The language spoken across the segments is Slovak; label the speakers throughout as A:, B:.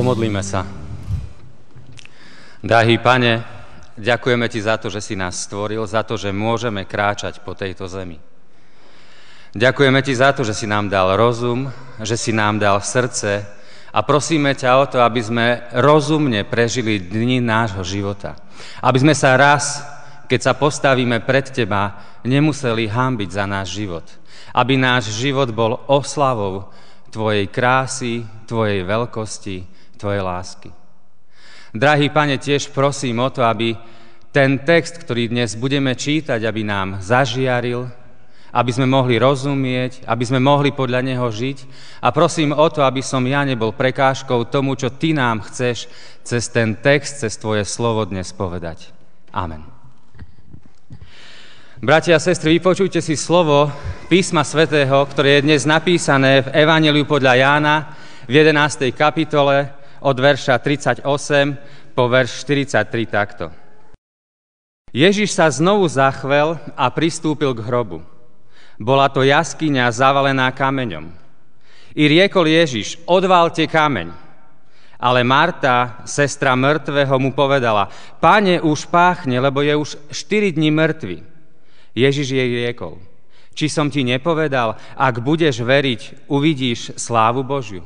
A: Pomodlíme sa. Drahý pane, ďakujeme Ti za to, že si nás stvoril, za to, že môžeme kráčať po tejto zemi. Ďakujeme Ti za to, že si nám dal rozum, že si nám dal srdce a prosíme ťa o to, aby sme rozumne prežili dni nášho života. Aby sme sa raz, keď sa postavíme pred Teba, nemuseli hambiť za náš život. Aby náš život bol oslavou Tvojej krásy, Tvojej veľkosti, Tvojej lásky. Drahý Pane, tiež prosím o to, aby ten text, ktorý dnes budeme čítať, aby nám zažiaril, aby sme mohli rozumieť, aby sme mohli podľa Neho žiť. A prosím o to, aby som ja nebol prekážkou tomu, čo Ty nám chceš cez ten text, cez Tvoje slovo dnes povedať. Amen. Bratia a sestry, vypočujte si slovo písma svätého, ktoré je dnes napísané v Evangeliu podľa Jána v 11. kapitole od verša 38 po verš 43 takto. Ježiš sa znovu zachvel a pristúpil k hrobu. Bola to jaskyňa zavalená kameňom. I riekol Ježiš, odvalte kameň. Ale Marta, sestra mŕtvého, mu povedala, páne, už páchne, lebo je už 4 dní mŕtvy. Ježiš jej riekol, či som ti nepovedal, ak budeš veriť, uvidíš slávu Božiu.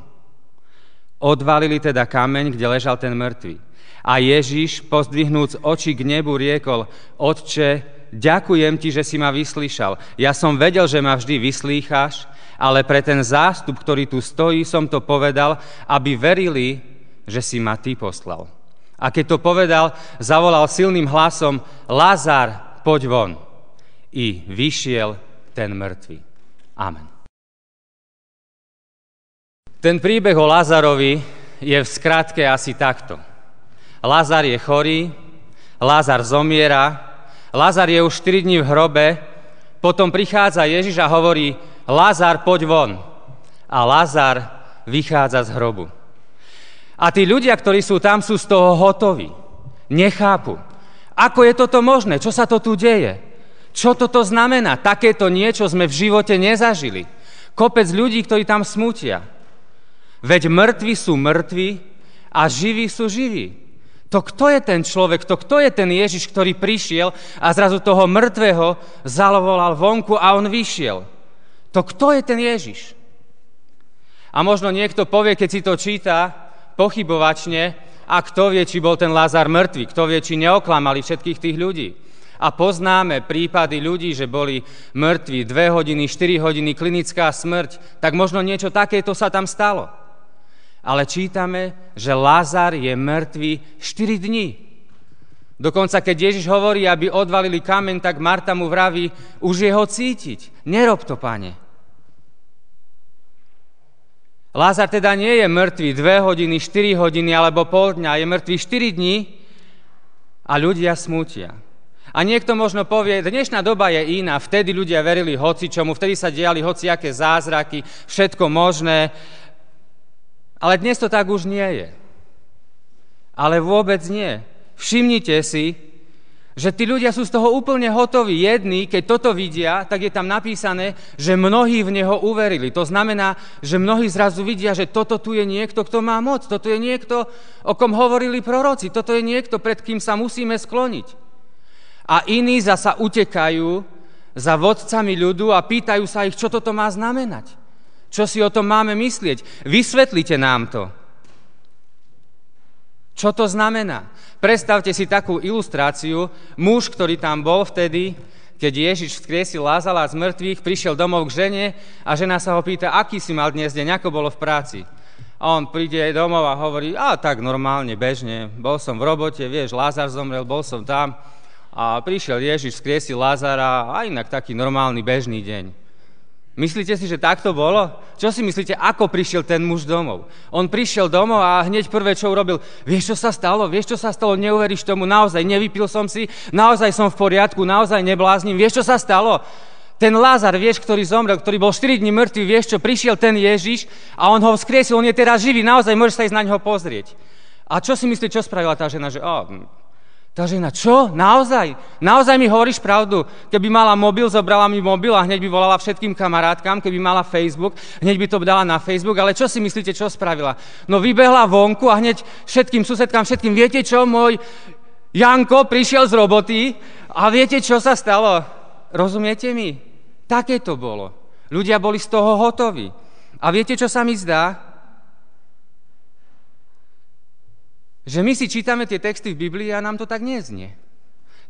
A: Odvalili teda kameň, kde ležal ten mŕtvy. A Ježiš, pozdvihnúc oči k nebu, riekol, Otče, ďakujem ti, že si ma vyslyšal. Ja som vedel, že ma vždy vyslýcháš, ale pre ten zástup, ktorý tu stojí, som to povedal, aby verili, že si ma ty poslal. A keď to povedal, zavolal silným hlasom, Lazar, poď von. I vyšiel ten mŕtvy. Amen. Ten príbeh o Lázarovi je v skratke asi takto. Lázar je chorý, Lázar zomiera, Lázar je už 4 dní v hrobe, potom prichádza Ježiš a hovorí, Lázar, poď von. A Lázar vychádza z hrobu. A tí ľudia, ktorí sú tam, sú z toho hotoví. Nechápu. Ako je toto možné? Čo sa to tu deje? Čo toto znamená? Takéto niečo sme v živote nezažili. Kopec ľudí, ktorí tam smutia. Veď mŕtvi sú mŕtvi a živí sú živí. To kto je ten človek, to kto je ten Ježiš, ktorý prišiel a zrazu toho mŕtvého zalovolal vonku a on vyšiel. To kto je ten Ježiš? A možno niekto povie, keď si to číta, pochybovačne, a kto vie, či bol ten Lázar mŕtvy, kto vie, či neoklamali všetkých tých ľudí. A poznáme prípady ľudí, že boli mŕtvi 2 hodiny, 4 hodiny, klinická smrť, tak možno niečo takéto sa tam stalo ale čítame, že Lázar je mŕtvý 4 dní. Dokonca, keď Ježiš hovorí, aby odvalili kameň, tak Marta mu vraví, už je ho cítiť. Nerob to, pane. Lázar teda nie je mŕtvý 2 hodiny, 4 hodiny alebo pol dňa, je mŕtvý 4 dní a ľudia smútia. A niekto možno povie, dnešná doba je iná, vtedy ľudia verili hoci čomu, vtedy sa diali hociaké zázraky, všetko možné, ale dnes to tak už nie je. Ale vôbec nie. Všimnite si, že tí ľudia sú z toho úplne hotoví. Jedni, keď toto vidia, tak je tam napísané, že mnohí v Neho uverili. To znamená, že mnohí zrazu vidia, že toto tu je niekto, kto má moc. Toto je niekto, o kom hovorili proroci. Toto je niekto, pred kým sa musíme skloniť. A iní zasa utekajú za vodcami ľudu a pýtajú sa ich, čo toto má znamenať. Čo si o tom máme myslieť? Vysvetlite nám to. Čo to znamená? Predstavte si takú ilustráciu. Muž, ktorý tam bol vtedy, keď Ježiš vzkriesil Lázala z mŕtvych, prišiel domov k žene a žena sa ho pýta, aký si mal dnes deň, ako bolo v práci. A on príde domov a hovorí, a tak normálne, bežne, bol som v robote, vieš, Lázar zomrel, bol som tam a prišiel Ježiš, vzkriesil Lázara a inak taký normálny, bežný deň. Myslíte si, že tak to bolo? Čo si myslíte, ako prišiel ten muž domov? On prišiel domov a hneď prvé, čo urobil, vieš, čo sa stalo? Vieš, čo sa stalo? Neuveríš tomu, naozaj nevypil som si, naozaj som v poriadku, naozaj neblázním. Vieš, čo sa stalo? Ten Lázar, vieš, ktorý zomrel, ktorý bol 4 dní mŕtvý, vieš čo, prišiel ten Ježiš a on ho vzkriesil, on je teraz živý, naozaj môžeš sa ísť na neho pozrieť. A čo si myslíte, čo spravila tá žena? Že, oh, tá žena, čo? Naozaj? Naozaj mi hovoríš pravdu? Keby mala mobil, zobrala mi mobil a hneď by volala všetkým kamarátkam, keby mala Facebook, hneď by to dala na Facebook, ale čo si myslíte, čo spravila? No vybehla vonku a hneď všetkým susedkám, všetkým, viete čo, môj Janko prišiel z roboty a viete, čo sa stalo? Rozumiete mi? Také to bolo. Ľudia boli z toho hotoví. A viete, čo sa mi zdá? Že my si čítame tie texty v Biblii a nám to tak neznie.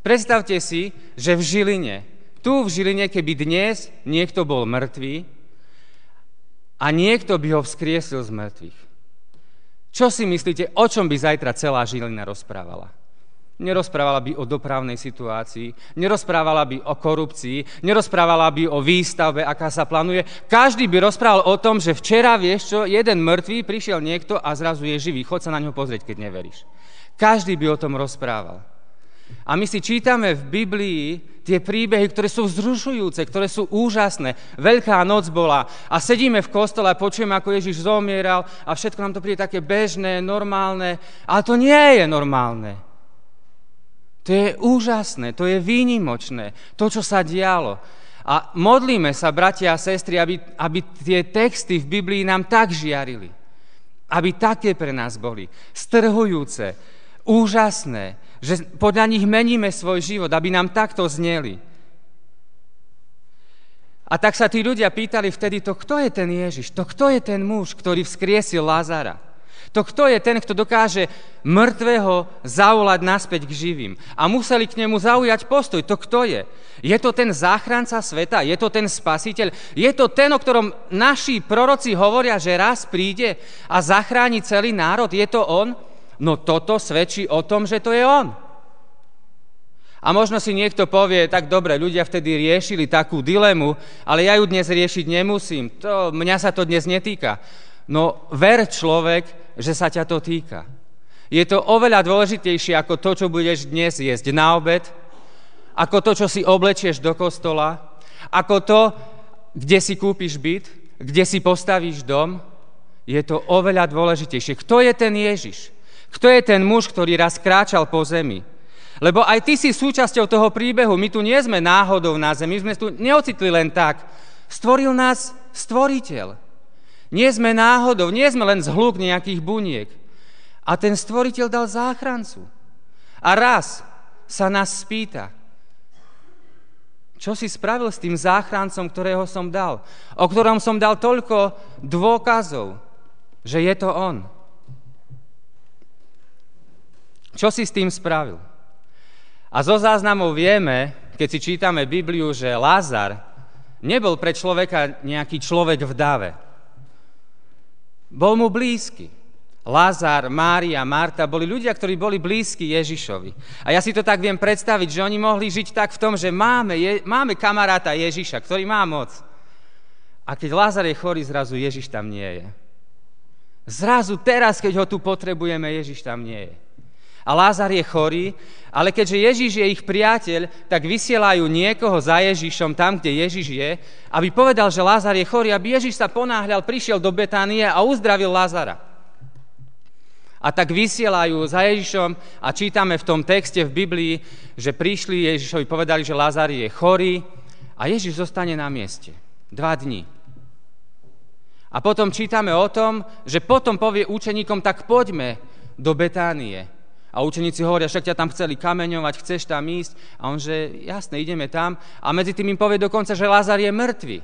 A: Predstavte si, že v Žiline, tu v Žiline, keby dnes niekto bol mŕtvý a niekto by ho vzkriesil z mŕtvych. Čo si myslíte, o čom by zajtra celá Žilina rozprávala? Nerozprávala by o dopravnej situácii, nerozprávala by o korupcii, nerozprávala by o výstavbe, aká sa plánuje. Každý by rozprával o tom, že včera, vieš čo, jeden mŕtvý, prišiel niekto a zrazu je živý. Chod sa na ňo pozrieť, keď neveríš. Každý by o tom rozprával. A my si čítame v Biblii tie príbehy, ktoré sú vzrušujúce, ktoré sú úžasné. Veľká noc bola a sedíme v kostole a počujeme, ako Ježiš zomieral a všetko nám to príde také bežné, normálne. Ale to nie je normálne. To je úžasné, to je výnimočné, to, čo sa dialo. A modlíme sa, bratia a sestry, aby, aby tie texty v Biblii nám tak žiarili. Aby také pre nás boli. Strhujúce, úžasné, že podľa nich meníme svoj život, aby nám takto zneli. A tak sa tí ľudia pýtali vtedy, to kto je ten Ježiš, to kto je ten muž, ktorý vzkriesil Lazara. To kto je ten, kto dokáže mŕtvého zavolať naspäť k živým. A museli k nemu zaujať postoj. To kto je? Je to ten záchranca sveta? Je to ten spasiteľ? Je to ten, o ktorom naši proroci hovoria, že raz príde a zachráni celý národ? Je to on? No toto svedčí o tom, že to je on. A možno si niekto povie, tak dobre, ľudia vtedy riešili takú dilemu, ale ja ju dnes riešiť nemusím. To, mňa sa to dnes netýka. No ver človek, že sa ťa to týka. Je to oveľa dôležitejšie ako to, čo budeš dnes jesť na obed, ako to, čo si oblečieš do kostola, ako to, kde si kúpiš byt, kde si postavíš dom. Je to oveľa dôležitejšie. Kto je ten Ježiš? Kto je ten muž, ktorý raz kráčal po zemi? Lebo aj ty si súčasťou toho príbehu. My tu nie sme náhodou na zemi, my sme tu neocitli len tak. Stvoril nás stvoriteľ. Nie sme náhodou, nie sme len zhluk nejakých buniek. A ten stvoriteľ dal záchrancu. A raz sa nás spýta, čo si spravil s tým záchrancom, ktorého som dal, o ktorom som dal toľko dôkazov, že je to on. Čo si s tým spravil? A zo záznamov vieme, keď si čítame Bibliu, že Lázar nebol pre človeka nejaký človek v dave. Bol mu blízky. Lazar, Mária, Marta boli ľudia, ktorí boli blízki Ježišovi. A ja si to tak viem predstaviť, že oni mohli žiť tak v tom, že máme, je, máme kamaráta Ježiša, ktorý má moc. A keď Lázar je chorý, zrazu Ježiš tam nie je. Zrazu teraz, keď ho tu potrebujeme, Ježiš tam nie je a Lázar je chorý, ale keďže Ježiš je ich priateľ, tak vysielajú niekoho za Ježišom tam, kde Ježiš je, aby povedal, že Lázar je chorý, aby Ježiš sa ponáhľal, prišiel do Betánie a uzdravil Lázara. A tak vysielajú za Ježišom a čítame v tom texte v Biblii, že prišli Ježišovi, povedali, že Lázar je chorý a Ježiš zostane na mieste. Dva dní. A potom čítame o tom, že potom povie učeníkom, tak poďme do Betánie. A učeníci hovoria, však ťa tam chceli kameňovať, chceš tam ísť. A on, že jasne, ideme tam. A medzi tým im povie dokonca, že Lázar je mŕtvy.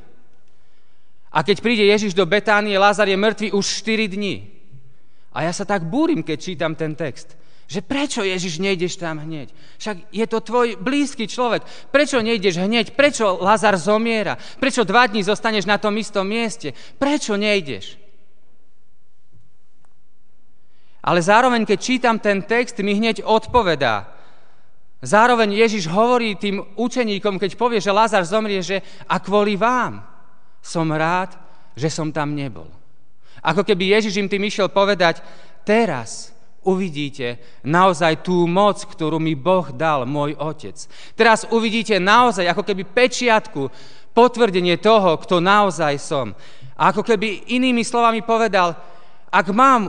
A: A keď príde Ježiš do Betánie, Lázar je mŕtvy už 4 dní. A ja sa tak búrim, keď čítam ten text. Že prečo Ježiš nejdeš tam hneď? Však je to tvoj blízky človek. Prečo nejdeš hneď? Prečo Lazar zomiera? Prečo dva dní zostaneš na tom istom mieste? Prečo nejdeš? Ale zároveň, keď čítam ten text, mi hneď odpovedá. Zároveň Ježiš hovorí tým učeníkom, keď povie, že Lázar zomrie, že a kvôli vám. som rád, že som tam nebol. Ako keby Ježiš im tým išiel povedať, teraz uvidíte naozaj tú moc, ktorú mi Boh dal, môj Otec. Teraz uvidíte naozaj ako keby pečiatku, potvrdenie toho, kto naozaj som. A ako keby inými slovami povedal, ak mám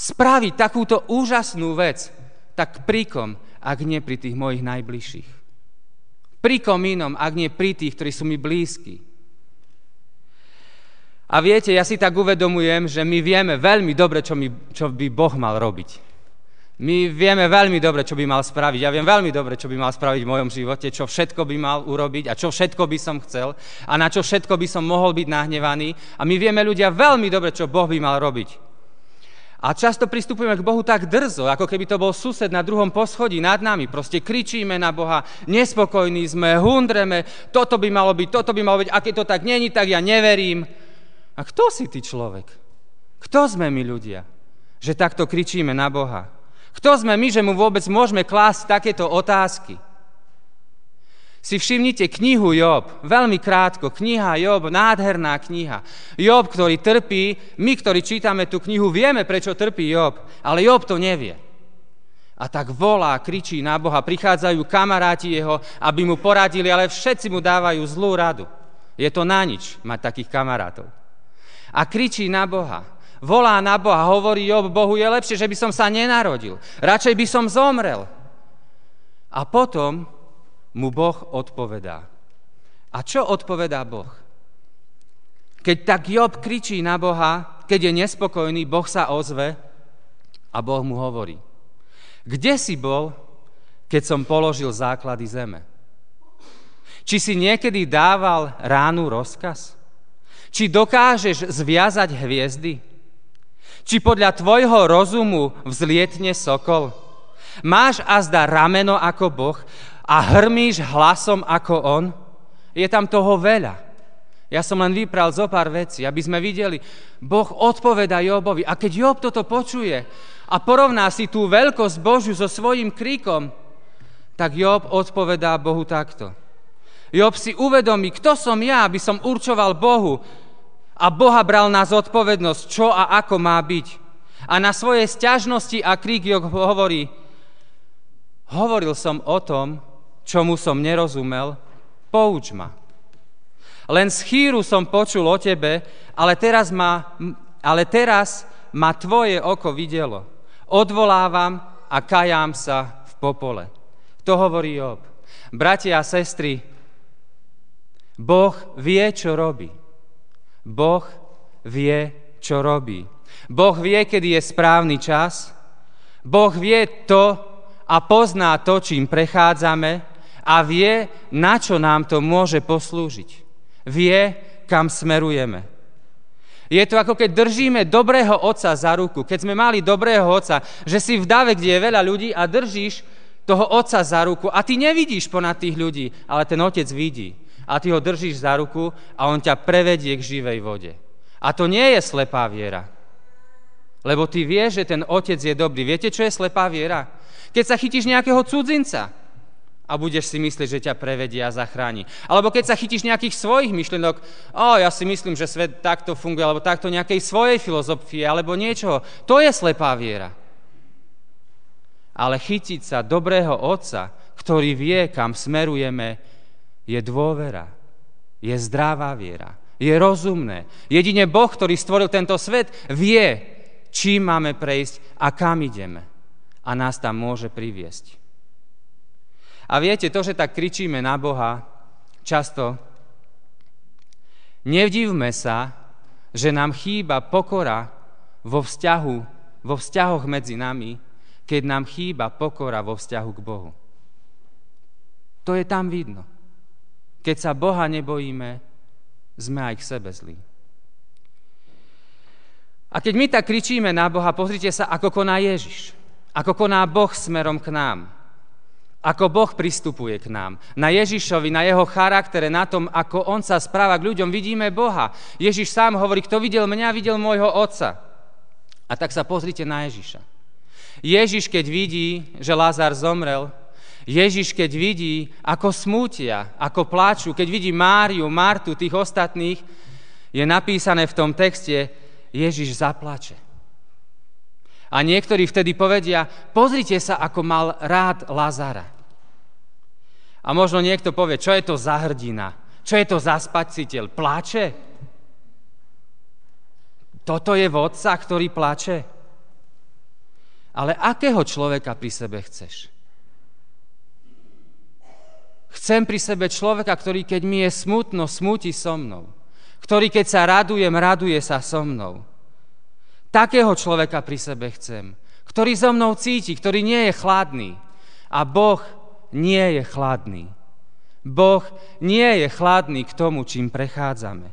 A: spraviť takúto úžasnú vec, tak príkom, ak nie pri tých mojich najbližších. Príkom inom, ak nie pri tých, ktorí sú mi blízki. A viete, ja si tak uvedomujem, že my vieme veľmi dobre, čo, mi, čo by Boh mal robiť. My vieme veľmi dobre, čo by mal spraviť. Ja viem veľmi dobre, čo by mal spraviť v mojom živote, čo všetko by mal urobiť a čo všetko by som chcel a na čo všetko by som mohol byť nahnevaný. A my vieme ľudia veľmi dobre, čo Boh by mal robiť. A často pristupujeme k Bohu tak drzo, ako keby to bol sused na druhom poschodí nad nami. Proste kričíme na Boha, nespokojní sme, hundreme, toto by malo byť, toto by malo byť, a keď to tak není, tak ja neverím. A kto si ty človek? Kto sme my ľudia, že takto kričíme na Boha? Kto sme my, že mu vôbec môžeme klásť takéto otázky? Si všimnite knihu Job, veľmi krátko, kniha Job, nádherná kniha. Job, ktorý trpí, my, ktorí čítame tú knihu, vieme, prečo trpí Job, ale Job to nevie. A tak volá, kričí na Boha, prichádzajú kamaráti jeho, aby mu poradili, ale všetci mu dávajú zlú radu. Je to na nič mať takých kamarátov a kričí na Boha. Volá na Boha, hovorí Job, Bohu je lepšie, že by som sa nenarodil. Radšej by som zomrel. A potom mu Boh odpovedá. A čo odpovedá Boh? Keď tak Job kričí na Boha, keď je nespokojný, Boh sa ozve a Boh mu hovorí. Kde si bol, keď som položil základy zeme? Či si niekedy dával ránu rozkaz? Či dokážeš zviazať hviezdy? Či podľa tvojho rozumu vzlietne sokol? Máš azda rameno ako Boh a hrmíš hlasom ako On? Je tam toho veľa. Ja som len vypral zo pár vecí, aby sme videli, Boh odpoveda Jobovi. A keď Job toto počuje a porovná si tú veľkosť Božiu so svojím kríkom, tak Job odpovedá Bohu takto. Job si uvedomí, kto som ja, aby som určoval Bohu a Boha bral na zodpovednosť, čo a ako má byť. A na svoje sťažnosti a krík Job hovorí, hovoril som o tom, čomu som nerozumel, pouč ma. Len z chýru som počul o tebe, ale teraz ma, ale teraz ma tvoje oko videlo. Odvolávam a kajám sa v popole. To hovorí Job. Bratia a sestry, Boh vie, čo robí. Boh vie, čo robí. Boh vie, kedy je správny čas. Boh vie to a pozná to, čím prechádzame a vie, na čo nám to môže poslúžiť. Vie, kam smerujeme. Je to ako keď držíme dobrého otca za ruku. Keď sme mali dobrého otca, že si v dave, kde je veľa ľudí a držíš toho otca za ruku a ty nevidíš ponad tých ľudí, ale ten otec vidí a ty ho držíš za ruku a on ťa prevedie k živej vode. A to nie je slepá viera. Lebo ty vieš, že ten otec je dobrý. Viete, čo je slepá viera? Keď sa chytíš nejakého cudzinca a budeš si myslieť, že ťa prevedie a zachráni. Alebo keď sa chytíš nejakých svojich myšlienok, o, ja si myslím, že svet takto funguje, alebo takto nejakej svojej filozofie, alebo niečoho. To je slepá viera. Ale chytiť sa dobrého otca, ktorý vie, kam smerujeme, je dôvera, je zdravá viera, je rozumné. Jedine Boh, ktorý stvoril tento svet, vie, čím máme prejsť a kam ideme. A nás tam môže priviesť. A viete, to, že tak kričíme na Boha, často nevdivme sa, že nám chýba pokora vo vzťahu, vo vzťahoch medzi nami, keď nám chýba pokora vo vzťahu k Bohu. To je tam vidno. Keď sa Boha nebojíme, sme aj k sebe zlí. A keď my tak kričíme na Boha, pozrite sa, ako koná Ježiš. Ako koná Boh smerom k nám. Ako Boh pristupuje k nám. Na Ježišovi, na jeho charaktere, na tom, ako on sa správa k ľuďom, vidíme Boha. Ježiš sám hovorí, kto videl mňa, videl môjho otca. A tak sa pozrite na Ježiša. Ježiš, keď vidí, že Lázar zomrel, Ježiš, keď vidí, ako smútia, ako pláču, keď vidí Máriu, Martu, tých ostatných, je napísané v tom texte, Ježiš zaplače. A niektorí vtedy povedia, pozrite sa, ako mal rád Lazara. A možno niekto povie, čo je to za hrdina? Čo je to za spasiteľ? Plače? Toto je vodca, ktorý plače? Ale akého človeka pri sebe chceš? Chcem pri sebe človeka, ktorý keď mi je smutno, smúti so mnou. Ktorý keď sa radujem, raduje sa so mnou. Takého človeka pri sebe chcem. Ktorý so mnou cíti, ktorý nie je chladný. A Boh nie je chladný. Boh nie je chladný k tomu, čím prechádzame.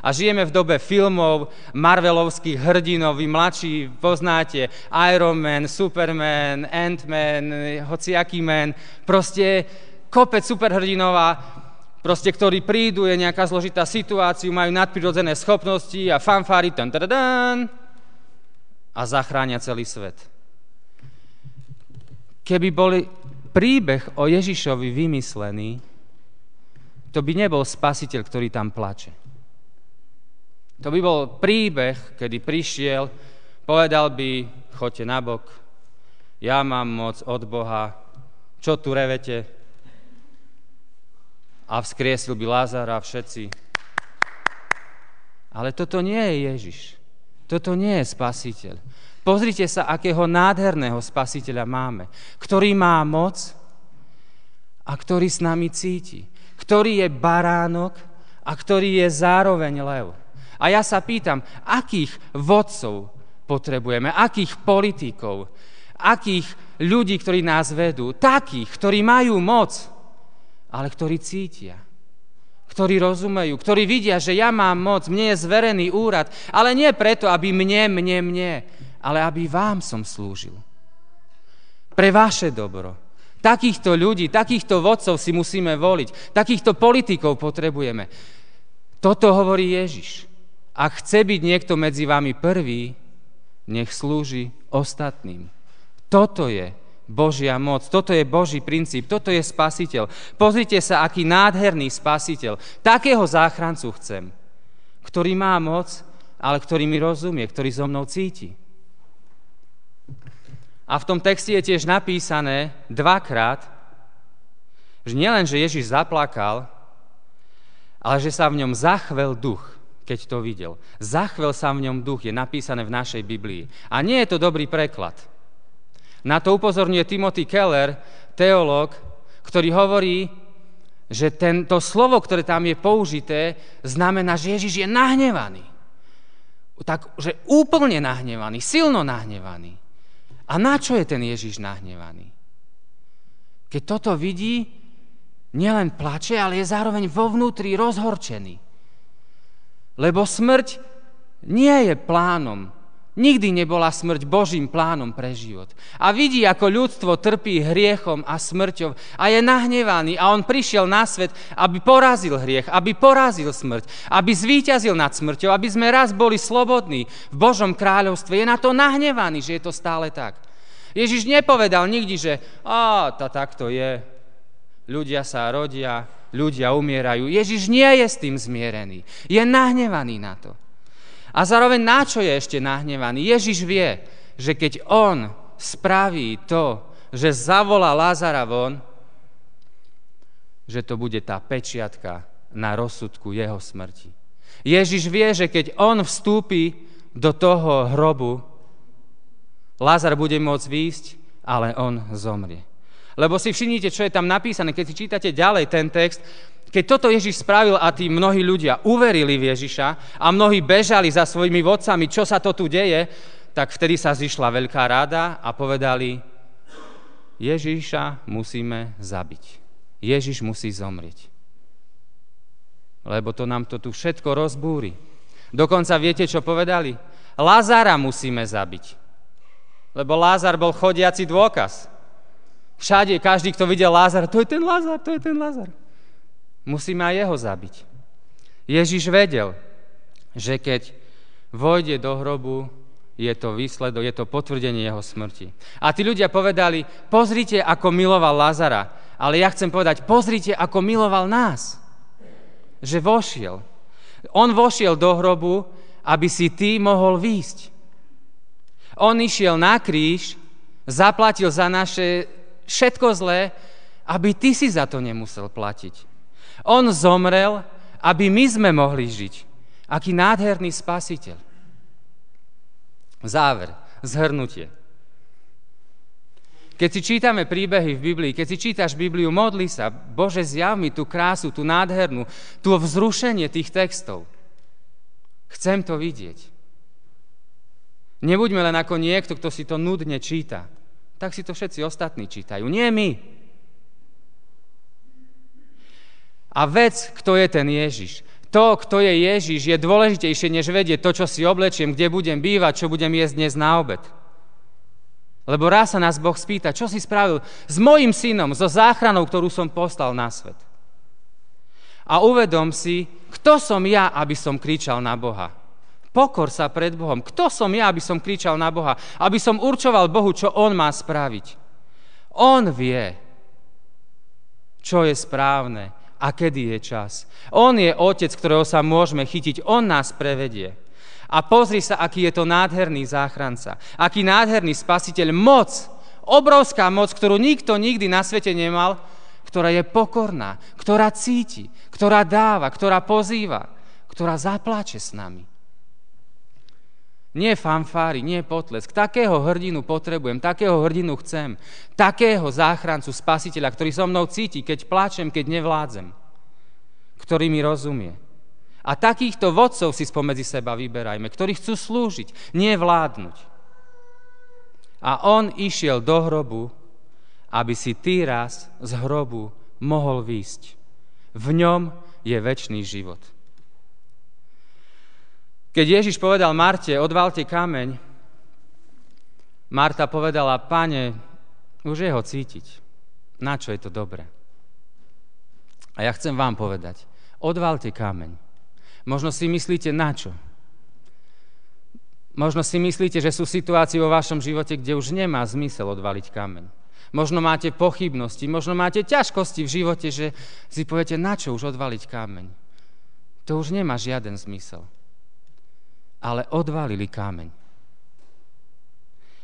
A: A žijeme v dobe filmov, marvelovských hrdinov, vy mladší poznáte Iron Man, Superman, Ant-Man, hociaký man. Proste kopec superhrdinov a proste, ktorí prídu, je nejaká zložitá situácia, majú nadprirodzené schopnosti a fanfári tan, a zachránia celý svet. Keby boli príbeh o Ježišovi vymyslený, to by nebol spasiteľ, ktorý tam plače. To by bol príbeh, kedy prišiel, povedal by, choďte na bok, ja mám moc od Boha, čo tu revete? A vzkriesil by Lázara všetci. Ale toto nie je Ježiš. Toto nie je spasiteľ. Pozrite sa, akého nádherného spasiteľa máme, ktorý má moc a ktorý s nami cíti, ktorý je baránok a ktorý je zároveň lev. A ja sa pýtam, akých vodcov potrebujeme, akých politikov, akých ľudí, ktorí nás vedú, takých, ktorí majú moc, ale ktorí cítia, ktorí rozumejú, ktorí vidia, že ja mám moc, mne je zverený úrad, ale nie preto, aby mne, mne, mne, ale aby vám som slúžil. Pre vaše dobro. Takýchto ľudí, takýchto vodcov si musíme voliť, takýchto politikov potrebujeme. Toto hovorí Ježiš. Ak chce byť niekto medzi vami prvý, nech slúži ostatným. Toto je Božia moc, toto je Boží princíp, toto je spasiteľ. Pozrite sa, aký nádherný spasiteľ. Takého záchrancu chcem, ktorý má moc, ale ktorý mi rozumie, ktorý so mnou cíti. A v tom texte je tiež napísané dvakrát, že nielen, že Ježiš zaplakal, ale že sa v ňom zachvel duch keď to videl. Zachvel sa v ňom duch, je napísané v našej Biblii. A nie je to dobrý preklad. Na to upozorňuje Timothy Keller, teológ, ktorý hovorí, že tento slovo, ktoré tam je použité, znamená, že Ježiš je nahnevaný. Tak, že úplne nahnevaný, silno nahnevaný. A na čo je ten Ježiš nahnevaný? Keď toto vidí, nielen plače, ale je zároveň vo vnútri rozhorčený. Lebo smrť nie je plánom. Nikdy nebola smrť Božím plánom pre život. A vidí, ako ľudstvo trpí hriechom a smrťou a je nahnevaný a on prišiel na svet, aby porazil hriech, aby porazil smrť, aby zvíťazil nad smrťou, aby sme raz boli slobodní v Božom kráľovstve. Je na to nahnevaný, že je to stále tak. Ježiš nepovedal nikdy, že a, to takto je, ľudia sa rodia, ľudia umierajú. Ježiš nie je s tým zmierený. Je nahnevaný na to. A zároveň na čo je ešte nahnevaný? Ježiš vie, že keď on spraví to, že zavolá Lázara von, že to bude tá pečiatka na rozsudku jeho smrti. Ježiš vie, že keď on vstúpi do toho hrobu, Lázar bude môcť výjsť, ale on zomrie. Lebo si všimnite, čo je tam napísané, keď si čítate ďalej ten text, keď toto Ježiš spravil a tí mnohí ľudia uverili v Ježiša a mnohí bežali za svojimi vodcami, čo sa to tu deje, tak vtedy sa zišla veľká rada a povedali, Ježiša musíme zabiť. Ježiš musí zomrieť. Lebo to nám to tu všetko rozbúri. Dokonca viete, čo povedali? Lazara musíme zabiť. Lebo Lázar bol chodiaci dôkaz. Všade, každý, kto videl Lázara, to je ten Lázar, to je ten Lázar. Musíme aj jeho zabiť. Ježiš vedel, že keď vojde do hrobu, je to výsledok, je to potvrdenie jeho smrti. A tí ľudia povedali, pozrite, ako miloval Lázara. Ale ja chcem povedať, pozrite, ako miloval nás. Že vošiel. On vošiel do hrobu, aby si ty mohol výjsť. On išiel na kríž, zaplatil za naše všetko zlé, aby ty si za to nemusel platiť. On zomrel, aby my sme mohli žiť. Aký nádherný spasiteľ. Záver, zhrnutie. Keď si čítame príbehy v Biblii, keď si čítaš Bibliu, modli sa, Bože, zjav mi tú krásu, tú nádhernú, tú vzrušenie tých textov. Chcem to vidieť. Nebuďme len ako niekto, kto si to nudne číta. Tak si to všetci ostatní čítajú, nie my. A vec, kto je ten Ježiš. To, kto je Ježiš, je dôležitejšie, než vedieť to, čo si oblečiem, kde budem bývať, čo budem jesť dnes na obed. Lebo raz sa nás Boh spýta, čo si spravil s mojim synom, so záchranou, ktorú som poslal na svet. A uvedom si, kto som ja, aby som kričal na Boha. Pokor sa pred Bohom. Kto som ja, aby som kričal na Boha? Aby som určoval Bohu, čo On má spraviť. On vie, čo je správne a kedy je čas. On je Otec, ktorého sa môžeme chytiť. On nás prevedie. A pozri sa, aký je to nádherný záchranca. Aký nádherný spasiteľ. Moc, obrovská moc, ktorú nikto nikdy na svete nemal, ktorá je pokorná, ktorá cíti, ktorá dáva, ktorá pozýva, ktorá zapláče s nami. Nie fanfári, nie potlesk. Takého hrdinu potrebujem, takého hrdinu chcem. Takého záchrancu, spasiteľa, ktorý so mnou cíti, keď plačem, keď nevládzem. Ktorý mi rozumie. A takýchto vodcov si spomedzi seba vyberajme, ktorí chcú slúžiť, nie vládnuť. A on išiel do hrobu, aby si ty raz z hrobu mohol výjsť. V ňom je väčší život. Keď Ježiš povedal Marte, odvalte kameň, Marta povedala, pane, už je ho cítiť. Na čo je to dobré? A ja chcem vám povedať, odvalte kameň. Možno si myslíte na čo? Možno si myslíte, že sú situácie vo vašom živote, kde už nemá zmysel odvaliť kameň. Možno máte pochybnosti, možno máte ťažkosti v živote, že si poviete, na čo už odvaliť kameň. To už nemá žiaden zmysel. Ale odvalili kameň.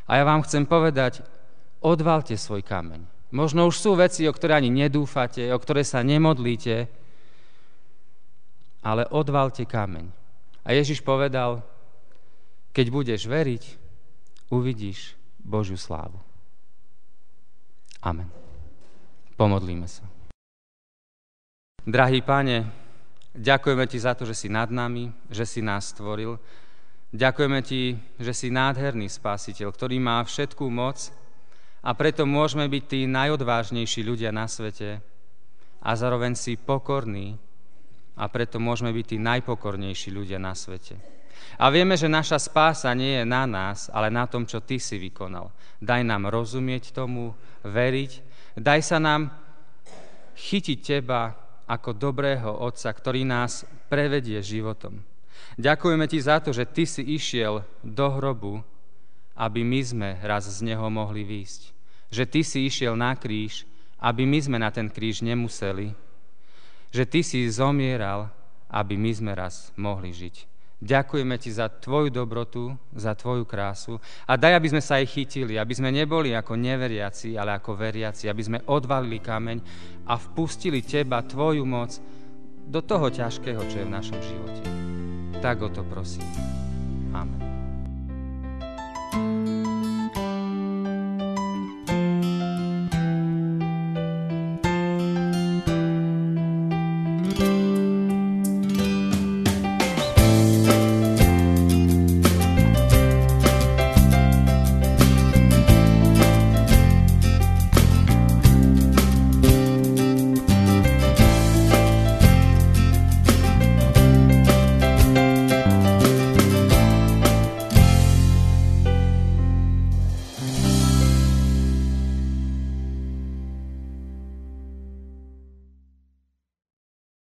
A: A ja vám chcem povedať, odvalte svoj kameň. Možno už sú veci, o ktoré ani nedúfate, o ktoré sa nemodlíte, ale odvalte kameň. A Ježiš povedal, keď budeš veriť, uvidíš Božiu slávu. Amen. Pomodlíme sa. Drahý Pane, ďakujeme Ti za to, že si nad nami, že si nás stvoril. Ďakujeme Ti, že si nádherný spásiteľ, ktorý má všetkú moc a preto môžeme byť tí najodvážnejší ľudia na svete a zároveň si pokorní a preto môžeme byť tí najpokornejší ľudia na svete. A vieme, že naša spása nie je na nás, ale na tom, čo Ty si vykonal. Daj nám rozumieť tomu, veriť, daj sa nám chytiť Teba ako dobrého Otca, ktorý nás prevedie životom. Ďakujeme Ti za to, že Ty si išiel do hrobu, aby my sme raz z neho mohli výjsť. Že Ty si išiel na kríž, aby my sme na ten kríž nemuseli, že Ty si zomieral, aby my sme raz mohli žiť. Ďakujeme Ti za Tvoju dobrotu, za Tvoju krásu a daj, aby sme sa aj chytili, aby sme neboli ako neveriaci, ale ako veriaci, aby sme odvalili kameň a vpustili Teba, Tvoju moc do toho ťažkého, čo je v našom živote. Tak o to prosím. Amen.